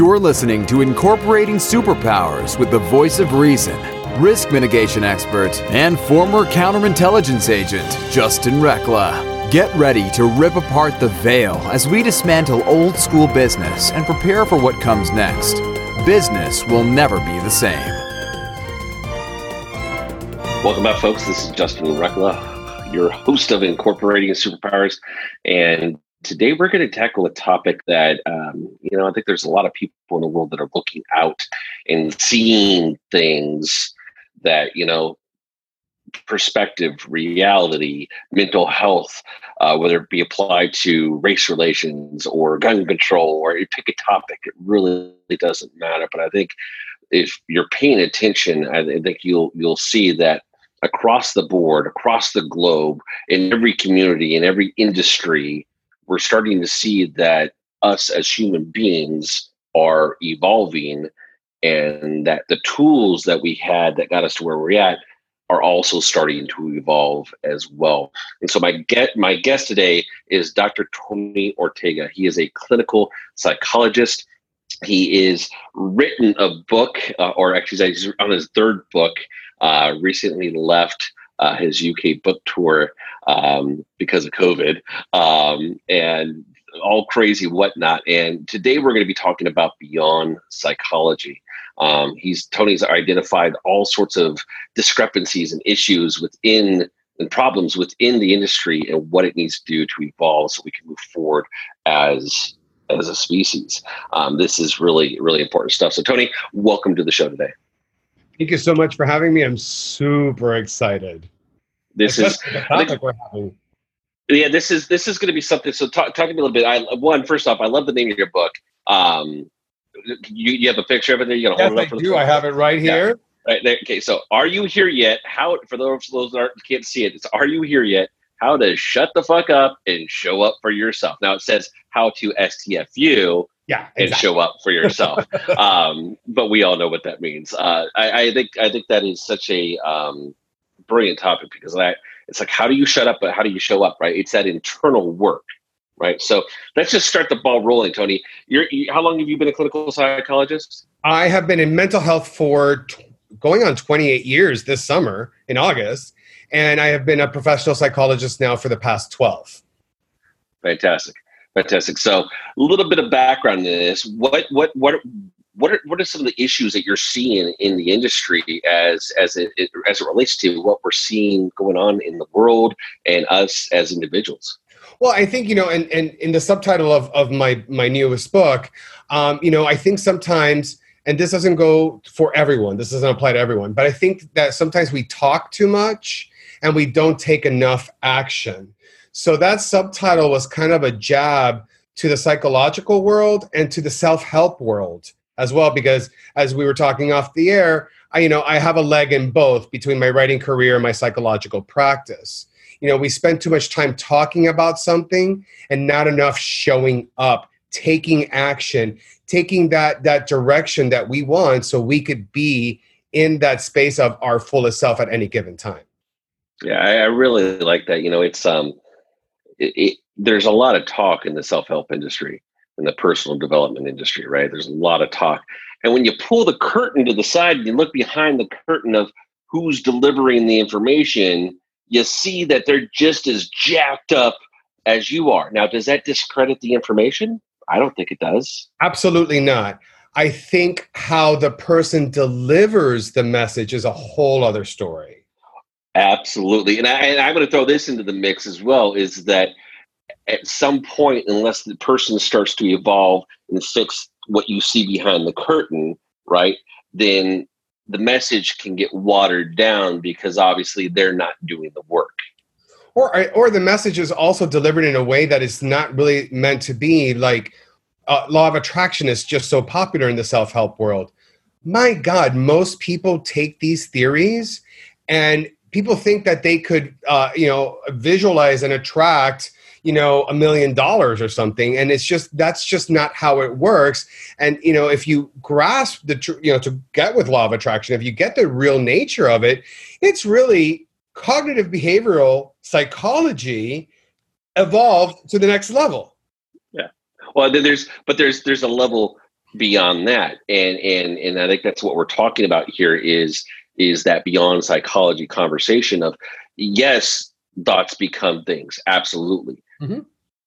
You're listening to Incorporating Superpowers with the voice of reason, risk mitigation expert, and former counterintelligence agent, Justin Recla. Get ready to rip apart the veil as we dismantle old school business and prepare for what comes next. Business will never be the same. Welcome back, folks. This is Justin Recla, your host of Incorporating Superpowers. And today we're going to tackle a topic that um, you know i think there's a lot of people in the world that are looking out and seeing things that you know perspective reality mental health uh, whether it be applied to race relations or gun control or you pick a topic it really doesn't matter. But i think if you're paying attention i think you'll you'll see that across the board across the globe in every community in every industry we're starting to see that us as human beings are evolving and that the tools that we had that got us to where we're at are also starting to evolve as well. And so my get my guest today is Dr. Tony Ortega. He is a clinical psychologist. He is written a book, uh, or actually he's on his third book. Uh, recently left uh, his UK book tour um, because of COVID um, and all crazy whatnot. And today we're going to be talking about beyond psychology. Um, he's Tony's identified all sorts of discrepancies and issues within and problems within the industry and what it needs to do to evolve so we can move forward as as a species. Um, this is really really important stuff. So Tony, welcome to the show today. Thank you so much for having me. I'm super excited. This is the topic we're having. Yeah, this is this is going to be something. So talk, talk to me a little bit. I one first off, I love the name of your book. Um, you you have a picture of it there. You got to hold it up. I do. I have it right here. Yeah. Right there. Okay, so are you here yet? How for those those that can't see it, it's are you here yet? How to shut the fuck up and show up for yourself. Now it says how to STFU yeah, exactly. and show up for yourself. um, but we all know what that means. Uh, I, I, think I think that is such a um, brilliant topic because I, it's like how do you shut up, but how do you show up, right? It's that internal work, right? So let's just start the ball rolling, Tony. You're, you, how long have you been a clinical psychologist? I have been in mental health for t- going on 28 years this summer in August, and I have been a professional psychologist now for the past 12. Fantastic. Fantastic. So, a little bit of background in this. What what what what are what are some of the issues that you're seeing in the industry as as it, it, as it relates to what we're seeing going on in the world and us as individuals? Well, I think you know, and and in the subtitle of of my my newest book, um, you know, I think sometimes. And this doesn't go for everyone. This doesn't apply to everyone. But I think that sometimes we talk too much and we don't take enough action. So that subtitle was kind of a jab to the psychological world and to the self help world as well, because as we were talking off the air, I, you know, I have a leg in both between my writing career and my psychological practice. You know, we spend too much time talking about something and not enough showing up, taking action, taking that that direction that we want so we could be in that space of our fullest self at any given time. Yeah, I, I really like that. You know, it's um there's a lot of talk in the self-help industry in the personal development industry right? There's a lot of talk. And when you pull the curtain to the side and you look behind the curtain of who's delivering the information you see that they're just as jacked up as you are. Now does that discredit the information? I don't think it does. Absolutely not. I think how the person delivers the message is a whole other story Absolutely, and, I, and I'm going to throw this into the mix as well. Is that at some point, unless the person starts to evolve and fix what you see behind the curtain, right? Then the message can get watered down because obviously they're not doing the work. Or, or the message is also delivered in a way that is not really meant to be like uh, law of attraction is just so popular in the self-help world my god most people take these theories and people think that they could uh, you know visualize and attract you know a million dollars or something and it's just that's just not how it works. And you know if you grasp the tr- you know to get with law of attraction if you get the real nature of it it's really cognitive behavioral psychology evolved to the next level. Yeah. Well there's but there's there's a level beyond that and and and i think that's what we're talking about here is is that beyond psychology conversation of yes thoughts become things absolutely. Mm-hmm.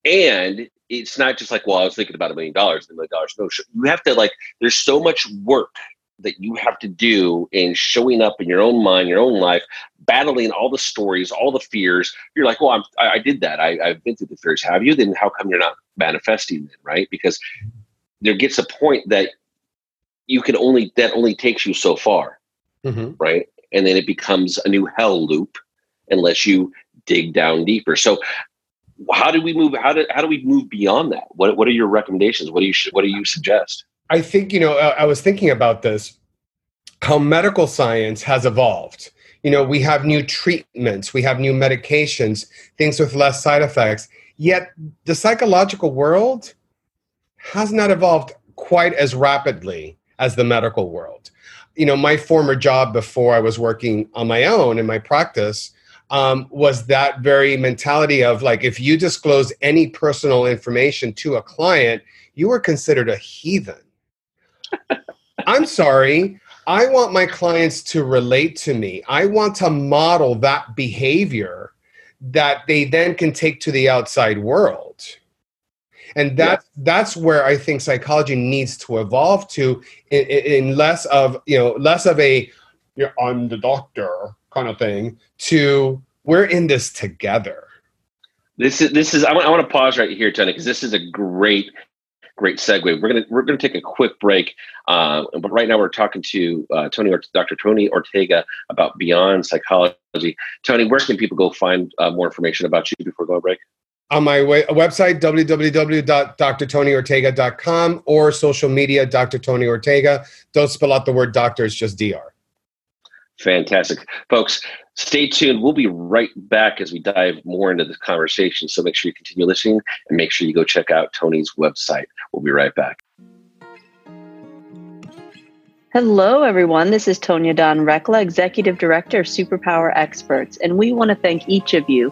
and it's not just like well i was thinking about a million dollars a million dollars no you have to like there's so much work that you have to do in showing up in your own mind your own life battling all the stories all the fears. You're like well I'm, i, I did that. I, i've been through the fears. Have you? Then how come you're not manifesting then, right? Because there gets a point that you can only that only takes you so far mm-hmm. right? And then it becomes a new hell loop unless you dig down deeper. So how do we move how do, how do we move beyond that? What, what are your recommendations? What do you what do you suggest? I think you know i was thinking about this how medical science has evolved. You know we have new treatments we have new medications things with less side effects yet the psychological world has not evolved quite as rapidly as the medical world. You know, my former job before I was working on my own in my practice um, was that very mentality of like, if you disclose any personal information to a client, you were considered a heathen. I'm sorry. I want my clients to relate to me. I want to model that behavior that they then can take to the outside world and that's yeah. that's where i think psychology needs to evolve to in, in less of you know less of a you know, i'm the doctor kind of thing to we're in this together. This is this is i want, I want to pause right here tony because this is a great great segue. We're gonna we're gonna take a quick break uh, but right now we're talking to uh, tony or dr tony ortega about beyond psychology. Tony where can people go find uh, more information about you before going break on my way, website, www.drtonyortega.com or social media, Dr. Tony Ortega. Don't spell out the word doctor, it's just DR. Fantastic. Folks, stay tuned. We'll be right back as we dive more into this conversation. So make sure you continue listening and make sure you go check out Tony's website. We'll be right back. Hello, everyone. This is Tonya Dawn Recla, Executive Director of Superpower Experts, and we want to thank each of you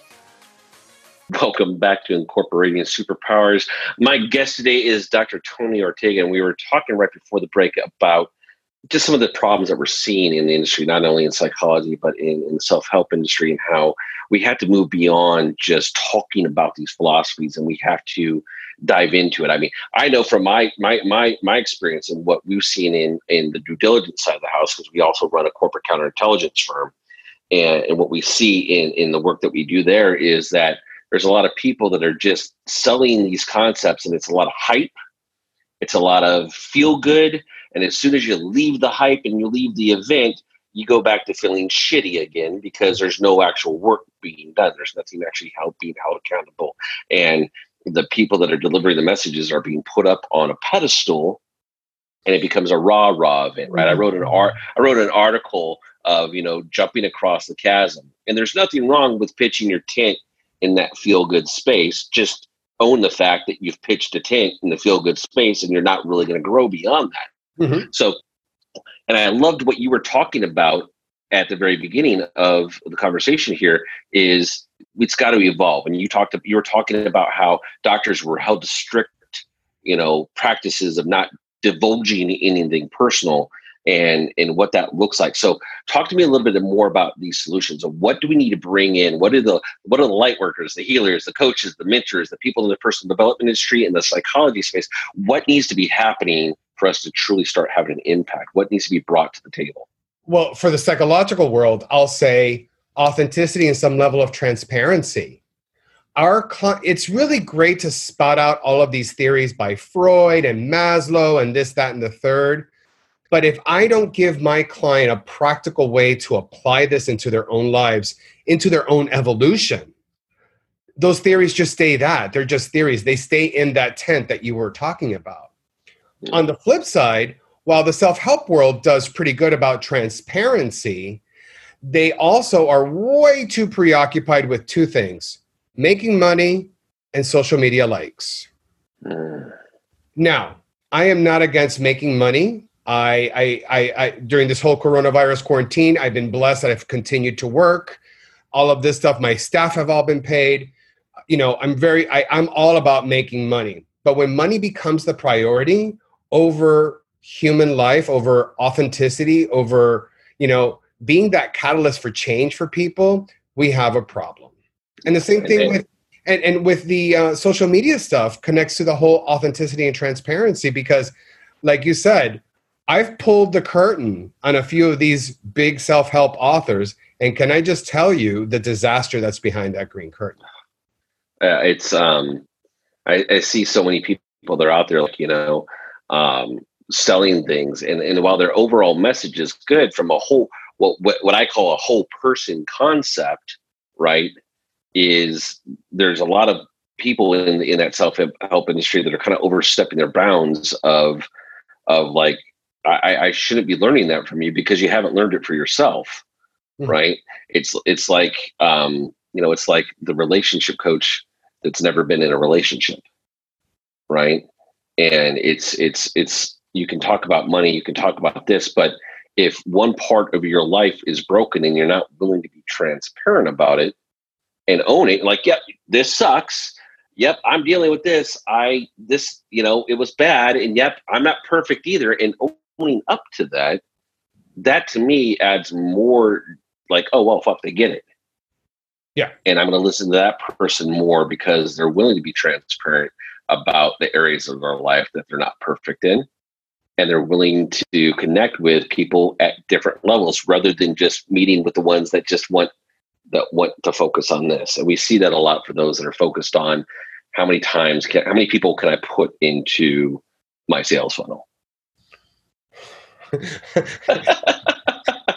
Welcome back to Incorporating Superpowers. My guest today is Dr. Tony Ortega, and we were talking right before the break about just some of the problems that we're seeing in the industry, not only in psychology, but in, in the self help industry, and how we have to move beyond just talking about these philosophies and we have to dive into it. I mean, I know from my my my my experience and what we've seen in in the due diligence side of the house, because we also run a corporate counterintelligence firm, and, and what we see in in the work that we do there is that there's a lot of people that are just selling these concepts, and it's a lot of hype, it's a lot of feel good, and as soon as you leave the hype and you leave the event, you go back to feeling shitty again because there's no actual work being done. There's nothing actually held, being held accountable. And the people that are delivering the messages are being put up on a pedestal and it becomes a rah rah event, right? I wrote an art I wrote an article of, you know, jumping across the chasm. And there's nothing wrong with pitching your tent in that feel good space. Just own the fact that you've pitched a tent in the feel good space and you're not really going to grow beyond that. Mm-hmm. So and I loved what you were talking about at the very beginning of the conversation here is it's got to evolve. And you talked, you were talking about how doctors were held to strict, you know, practices of not divulging anything personal and and what that looks like. So talk to me a little bit more about these solutions. What do we need to bring in? What are the what are the light workers, the healers, the coaches, the mentors, the people in the personal development industry and the psychology space? What needs to be happening for us to truly start having an impact? What needs to be brought to the table? Well, for the psychological world, I'll say authenticity and some level of transparency. our cl- it's really great to spot out all of these theories by Freud and Maslow and this, that, and the third. But if I don't give my client a practical way to apply this into their own lives, into their own evolution, those theories just stay that. They're just theories. They stay in that tent that you were talking about. On the flip side, while the self help world does pretty good about transparency, they also are way too preoccupied with two things making money and social media likes. Mm. Now, I am not against making money. I, I, I, I, during this whole coronavirus quarantine, I've been blessed that I've continued to work. All of this stuff, my staff have all been paid. You know, I'm very, I, I'm all about making money. But when money becomes the priority over human life, over authenticity, over, you know, being that catalyst for change for people, we have a problem. And the same thing with and, and with the uh, social media stuff connects to the whole authenticity and transparency because like you said i've pulled the curtain on a few of these big self-help authors and can i just tell you the disaster that's behind that green curtain uh, it's um I, I, see so many people that are out there like you know um selling things and, and while their overall message is good from a whole what, what, what I call a whole person concept, right? Is there's a lot of people in in that self help industry that are kind of overstepping their bounds of of like I, I shouldn't be learning that from you because you haven't learned it for yourself, mm-hmm. right? It's it's like um, you know it's like the relationship coach that's never been in a relationship, right? And it's it's it's you can talk about money, you can talk about this, but if one part of your life is broken and you're not willing to be transparent about it and own it like yep this sucks yep i'm dealing with this i this you know it was bad and yep i'm not perfect either and owning up to that that to me adds more like oh well fuck they get it. Yeah. And i'm going to listen to that person more because they're willing to be transparent about the areas of their life that they're not perfect in. And they're willing to connect with people at different levels rather than just meeting with the ones that just want that want to focus on this. And we see that a lot for those that are focused on how many times can how many people can i put into my sales funnel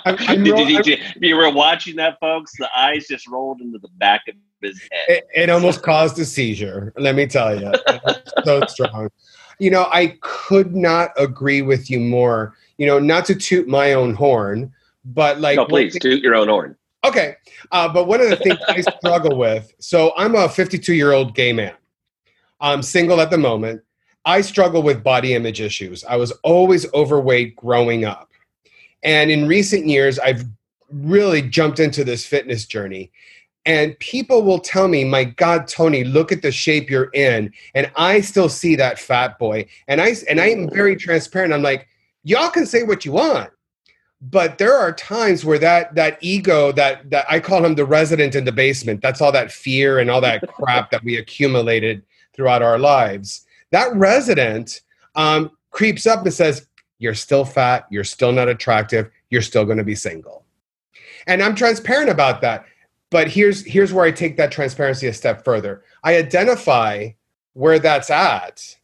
I'm, I'm did, you were watching that folks the eyes just rolled into the back of his head it, it almost caused a seizure let me tell you so strong you know, I could not agree with you more. You know, not to toot my own horn, but like, no, please toot your own horn. Okay, uh, but one of the things I struggle with. So I'm a 52 year old gay man. I'm single at the moment. I struggle with body image issues. I was always overweight growing up, and in recent years, I've really jumped into this fitness journey. And people will tell me my god tony look at the shape you're in. And i still see that fat boy. And i and i am very transparent. I'm like y'all can say what you want but there are times where that that ego that that i call him the resident in the basement. That's all that fear and all that crap that we accumulated throughout our lives that resident um, creeps up and says you're still fat you're still not attractive you're still going to be single and i'm transparent about that but here's here's where I take that transparency a step further. I identify where that's at,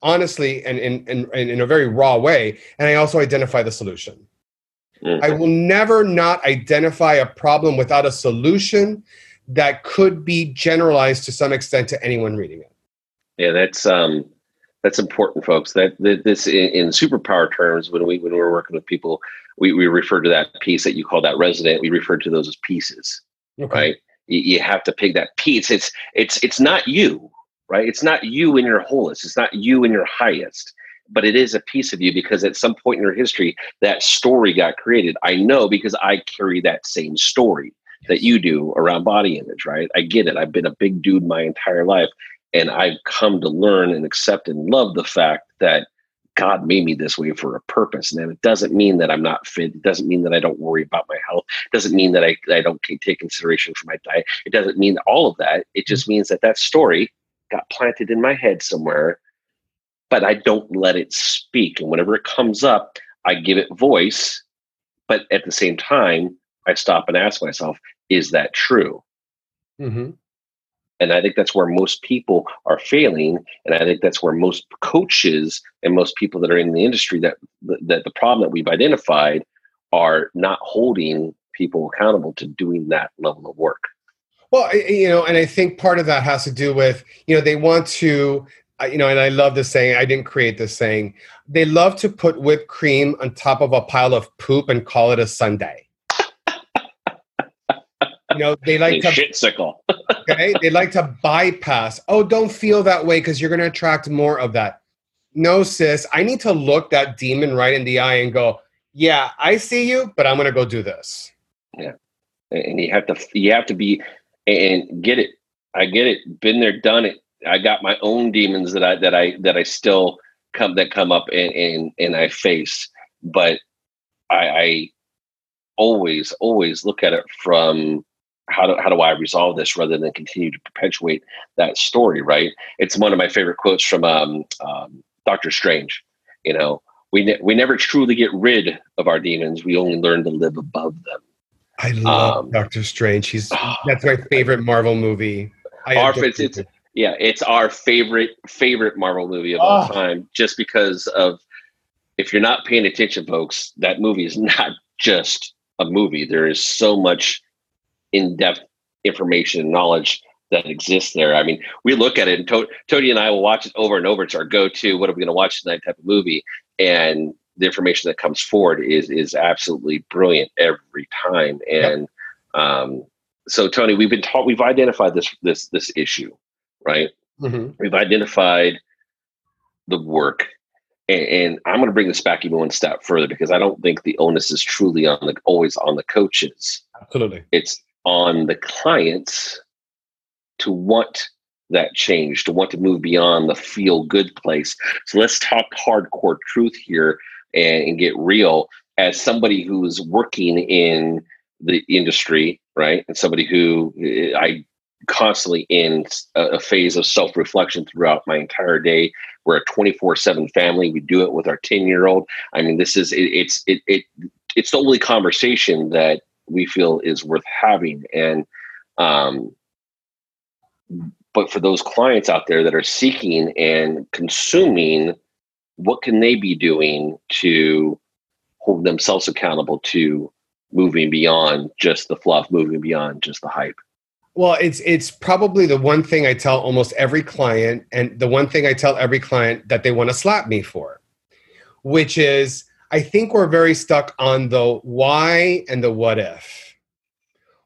honestly, and in, in, in a very raw way, and I also identify the solution. Mm-hmm. I will never not identify a problem without a solution that could be generalized to some extent to anyone reading it. Yeah, that's um, that's important, folks. That, that this in, in, superpower terms, when we when we're working with people, we, we refer to that piece that you call that resident. We refer to those as pieces okay. right? You, you, have to pick that piece. It's it's it's not you, right? It's not you in your wholeness. It's not you in your highest, but it is a piece of you because at some point in your history, that story got created. I know because I carry that same story that you do around body image, right? I get it. I've been a big dude my entire life. And I've come to learn and accept and love the fact that God made me this way for a purpose. And it doesn't mean that I'm not fit. It doesn't mean that I don't worry about my health. It doesn't mean that I, I don't take consideration for my diet. It doesn't mean all of that. It just means that that story got planted in my head somewhere, but I don't let it speak. And whenever it comes up, I give it voice. But at the same time, I stop and ask myself, is that true? Mm-hmm. And I think that's where most people are failing. And I think that's where most coaches and most people that are in the industry that that the problem that we've identified are not holding people accountable to doing that level of work. Well, you know, and I think part of that has to do with, you know, they want to, you know, and I love this saying, I didn't create this saying. They love to put whipped cream on top of a pile of poop and call it a sundae. You know, they like to shit sickle. okay, they like to bypass. Oh, don't feel that way because you're going to attract more of that. No, sis, I need to look that demon right in the eye and go, yeah, I see you, but I'm going to go do this. Yeah, and you have to you have to be and get it. I get it. Been there, done it. I got my own demons that I that I that I still come that come up and and, and I face, but I, I always always look at it from how do, how do I resolve this rather than continue to perpetuate that story, right? It's one of my favorite quotes from um, um, Doctor Strange. You know, we, ne- we never truly get rid of our demons. We only learn to live above them. I love um, Doctor Strange. He's that's my favorite Marvel movie. our, it's, it's, yeah, it's our favorite favorite Marvel movie of oh. all time. Just because of if you're not paying attention, folks, that movie is not just a movie. There is so much in-depth information and knowledge that exists there. I mean, we look at it, and to- Tony and I will watch it over and over. It's our go-to. What are we going to watch tonight? Type of movie, and the information that comes forward is is absolutely brilliant every time. And um, so, Tony, we've been taught, we've identified this this this issue, right? Mm-hmm. We've identified the work, and, and I'm going to bring this back even one step further because I don't think the onus is truly on the always on the coaches. Absolutely, it's on the clients to want that change, to want to move beyond the feel good place. So let's talk hardcore truth here and, and get real. As somebody who's working in the industry, right, and somebody who eh, I constantly in a, phase of self reflection throughout my entire day. We're a 24 7 family. We do it with our 10 year old. I mean, this is, it, it's, it, it, it's the only conversation that we feel is worth having. And, um, but for those clients out there that are seeking and consuming, what can they be doing to hold themselves accountable to moving beyond just the fluff, moving beyond just the hype? Well, it's it's probably the one thing I tell almost every client, and the one thing I tell every client that they want to slap me for, which is I think we're very stuck on the why and the what if.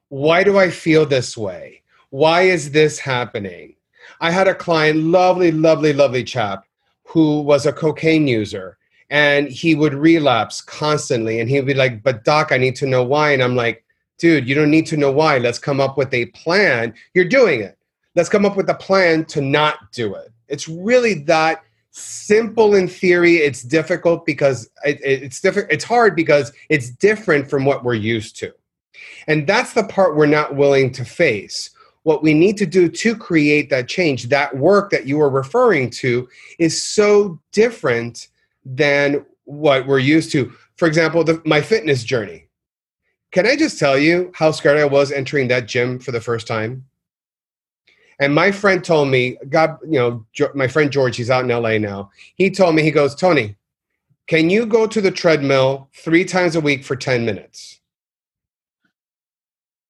Why do I feel this way? Why is this happening? I had a client, lovely, lovely, lovely chap, who was a cocaine user and he would relapse constantly. And he'd be like, But doc, I need to know why. And I'm like, Dude, you don't need to know why. Let's come up with a plan. You're doing it. Let's come up with a plan to not do it. It's really that simple in theory. It's difficult because it, it's different. It's hard because it's different from what we're used to. And that's the part we're not willing to face. What we need to do to create that change, that work that you were referring to, is so different than what we're used to. For example, the, my fitness journey. Can I just tell you how scared I was entering that gym for the first time? And my friend told me, God, you know, my friend George, he's out in LA now. He told me, he goes, Tony, can you go to the treadmill three times a week for 10 minutes?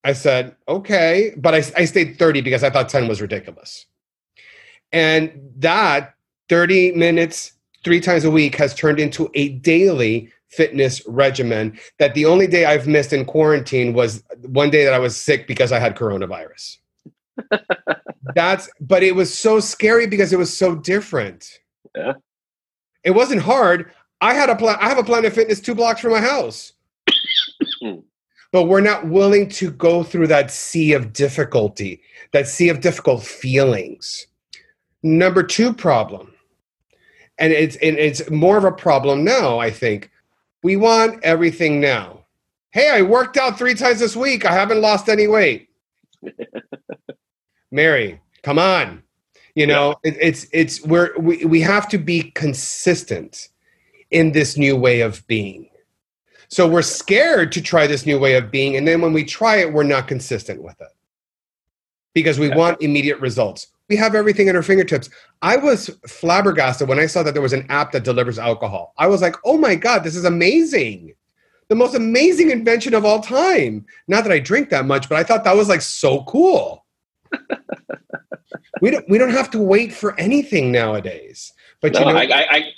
I said, okay. But I, I stayed 30 because I thought 10 was ridiculous. And that 30 minutes, three times a week, has turned into a daily fitness regimen that the only day I've missed in quarantine was one day that I was sick because I had coronavirus. That's, but it was so scary because it was so different. Yeah. It wasn't hard. I had a plan. I have a Planet Fitness two blocks from my house. Hmm. but we're not willing to go through that sea of difficulty, that sea of difficult feelings. Number two problem, and it's and it's more of a problem now. I think we want everything now. Hey, I worked out three times this week. I haven't lost any weight. Mary, come on. You know, yeah. it, it's it's we're we, we have to be consistent in this new way of being so we're scared to try this new way of being. And then when we try it, we're not consistent with it. because we Yeah. want immediate results. We have everything at our fingertips. I was flabbergasted when I saw that there was an app that delivers alcohol. I was like, oh my God, this is amazing. The most amazing invention of all time. Not that I drink that much, but I thought that was like so cool. We don't we don't have to wait for anything nowadays. But no, you know, I, I, I,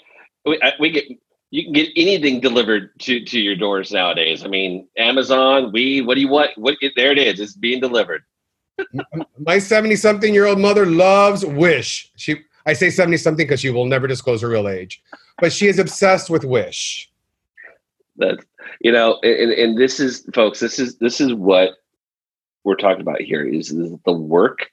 we, I, we get you can get anything delivered to to your doors nowadays. I mean, Amazon, we, what do you want? What there it is. It's being delivered. my 70 something year old mother loves Wish. She I say 70 something because she will never disclose her real age. But she is obsessed with Wish. That you know, and, and this is, folks. This is this is what we're talking about here. Is, is the work.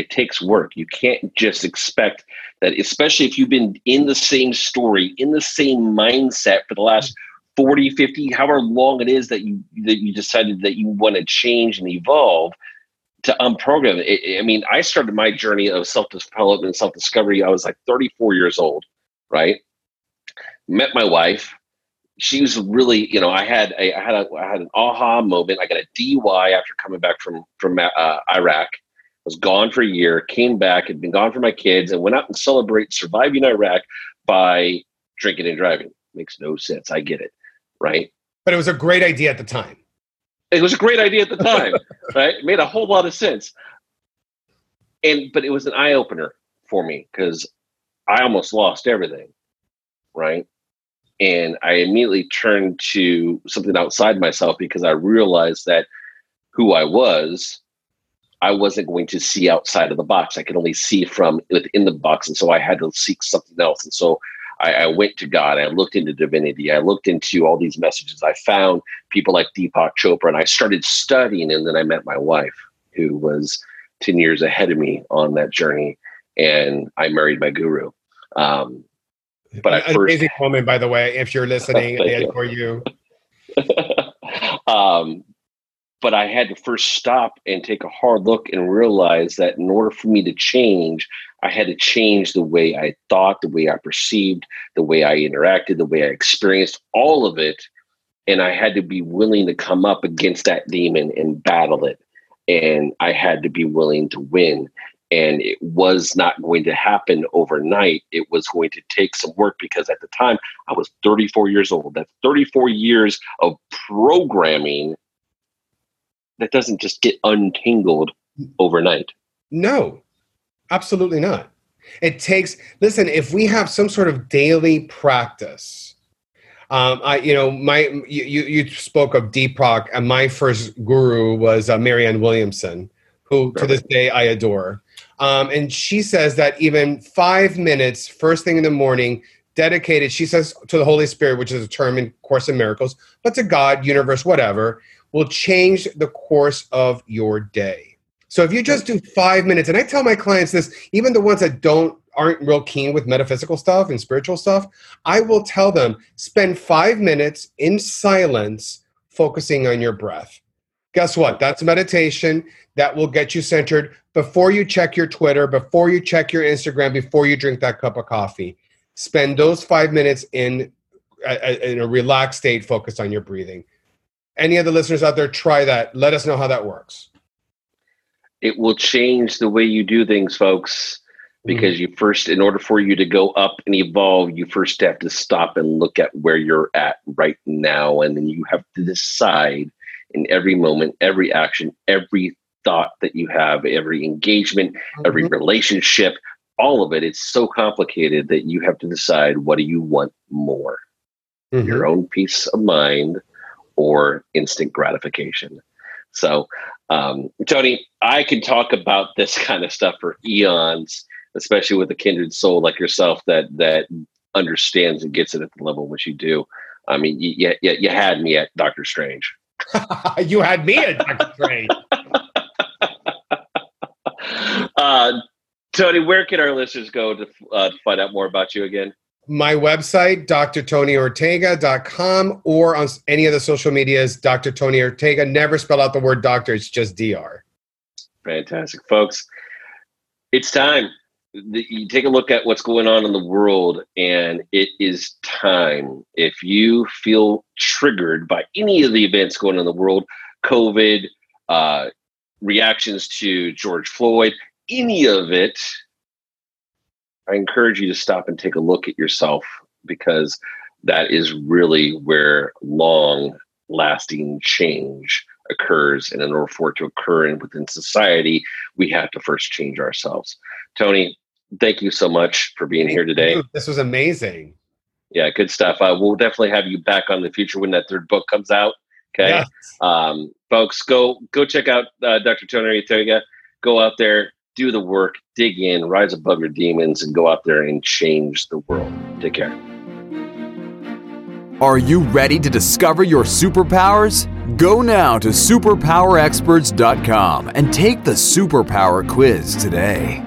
It takes work. You can't just expect that, especially if you've been in the same story, in the same mindset for the last 40, 50, however long it is that you that you decided that you want to change and evolve to unprogram it. I mean, I started my journey of self development, self discovery. I was like 34 years old, right? Met my wife. She was really, you know, I had a, I had a, I had an aha moment. I got a DUI after coming back from from uh, Iraq. Was gone for a year, came back, had been gone for my kids, and went out and celebrate surviving Iraq by drinking and driving. Makes no sense. I get it, right? But it was a great idea at the time. It was a great idea at the time, right? It made a whole lot of sense. And but it was an eye opener for me because I almost lost everything, right? And I immediately turned to something outside myself because I realized that who I was, I wasn't going to see outside of the box. I could only see from within the box, and so I had to seek something else. And so I, I went to God. I looked into divinity. I looked into all these messages. I found people like Deepak Chopra, and I started studying. And then I met my wife, who was ten years ahead of me on that journey, and I married my guru. Um, but I first amazing woman, by the way, if you're listening, you. you. um, but I had to first stop and take a hard look and realize that in order for me to change, I had to change the way I thought, the way I perceived, the way I interacted, the way I experienced all of it. And I had to be willing to come up against that demon and battle it. And I had to be willing to win. And it was not going to happen overnight. It was going to take some work because at the time I was 34 years old. That's 34 years of programming that doesn't just get untangled overnight. No, absolutely not. It takes, listen, if we have some sort of daily practice, um, I, you know, my, you, you spoke of Deepak, and my first guru was uh, Marianne Williamson, who to this day I adore. Um, and she says that even five minutes, first thing in the morning, dedicated, she says, to the Holy Spirit, which is a term in Course in Miracles, but to God, universe, whatever, will change the course of your day. So if you just do five minutes, and I tell my clients this, even the ones that don't aren't real keen with metaphysical stuff and spiritual stuff, I will tell them spend five minutes in silence focusing on your breath. Guess what? That's meditation. That will get you centered before you check your Twitter, before you check your Instagram, before you drink that cup of coffee. Spend those five minutes in a, in a relaxed state, focused on your breathing. Any of the listeners out there, try that. Let us know how that works. It will change the way you do things, folks, because you first, in order for you to go up and evolve, you first have to stop and look at where you're at right now. And then you have to decide in every moment, every action, every thought that you have, every engagement, every Mhm. relationship, all of it. It's so complicated that you have to decide what do you want more Mhm. your own peace of mind or instant gratification. So, um, Tony, I can talk about this kind of stuff for eons, especially with a kindred soul like yourself that that understands and gets it at the level which you do. I mean, you, you, you had me at Doctor Strange. you had me at Dr. Strange. Uh, Tony, where can our listeners go to uh, find out more about you again? My website, drtonyortega.com, or on any of the social medias, Dr. Tony Ortega. Never spell out the word doctor, it's just DR. Fantastic, folks. It's time. You take a look at what's going on in the world, and it is time. If you feel triggered by any of the events going on in the world, COVID, uh, reactions to George Floyd, any of it, I encourage you to stop and take a look at yourself because that is really where long lasting change occurs. And in order for it to occur in, within society, we have to first change ourselves. Tony, thank you so much for being here today. This was amazing. Yeah, good stuff. Uh, we'll definitely have you back on the future when that third book comes out. Okay, yes. um, folks, go go check out uh, Dr. Tony Ortega. Go out there, do the work, dig in, rise above your demons, and go out there and change the world. Take care. Are you ready to discover your superpowers? Go now to superpowerexperts.com and take the superpower quiz today.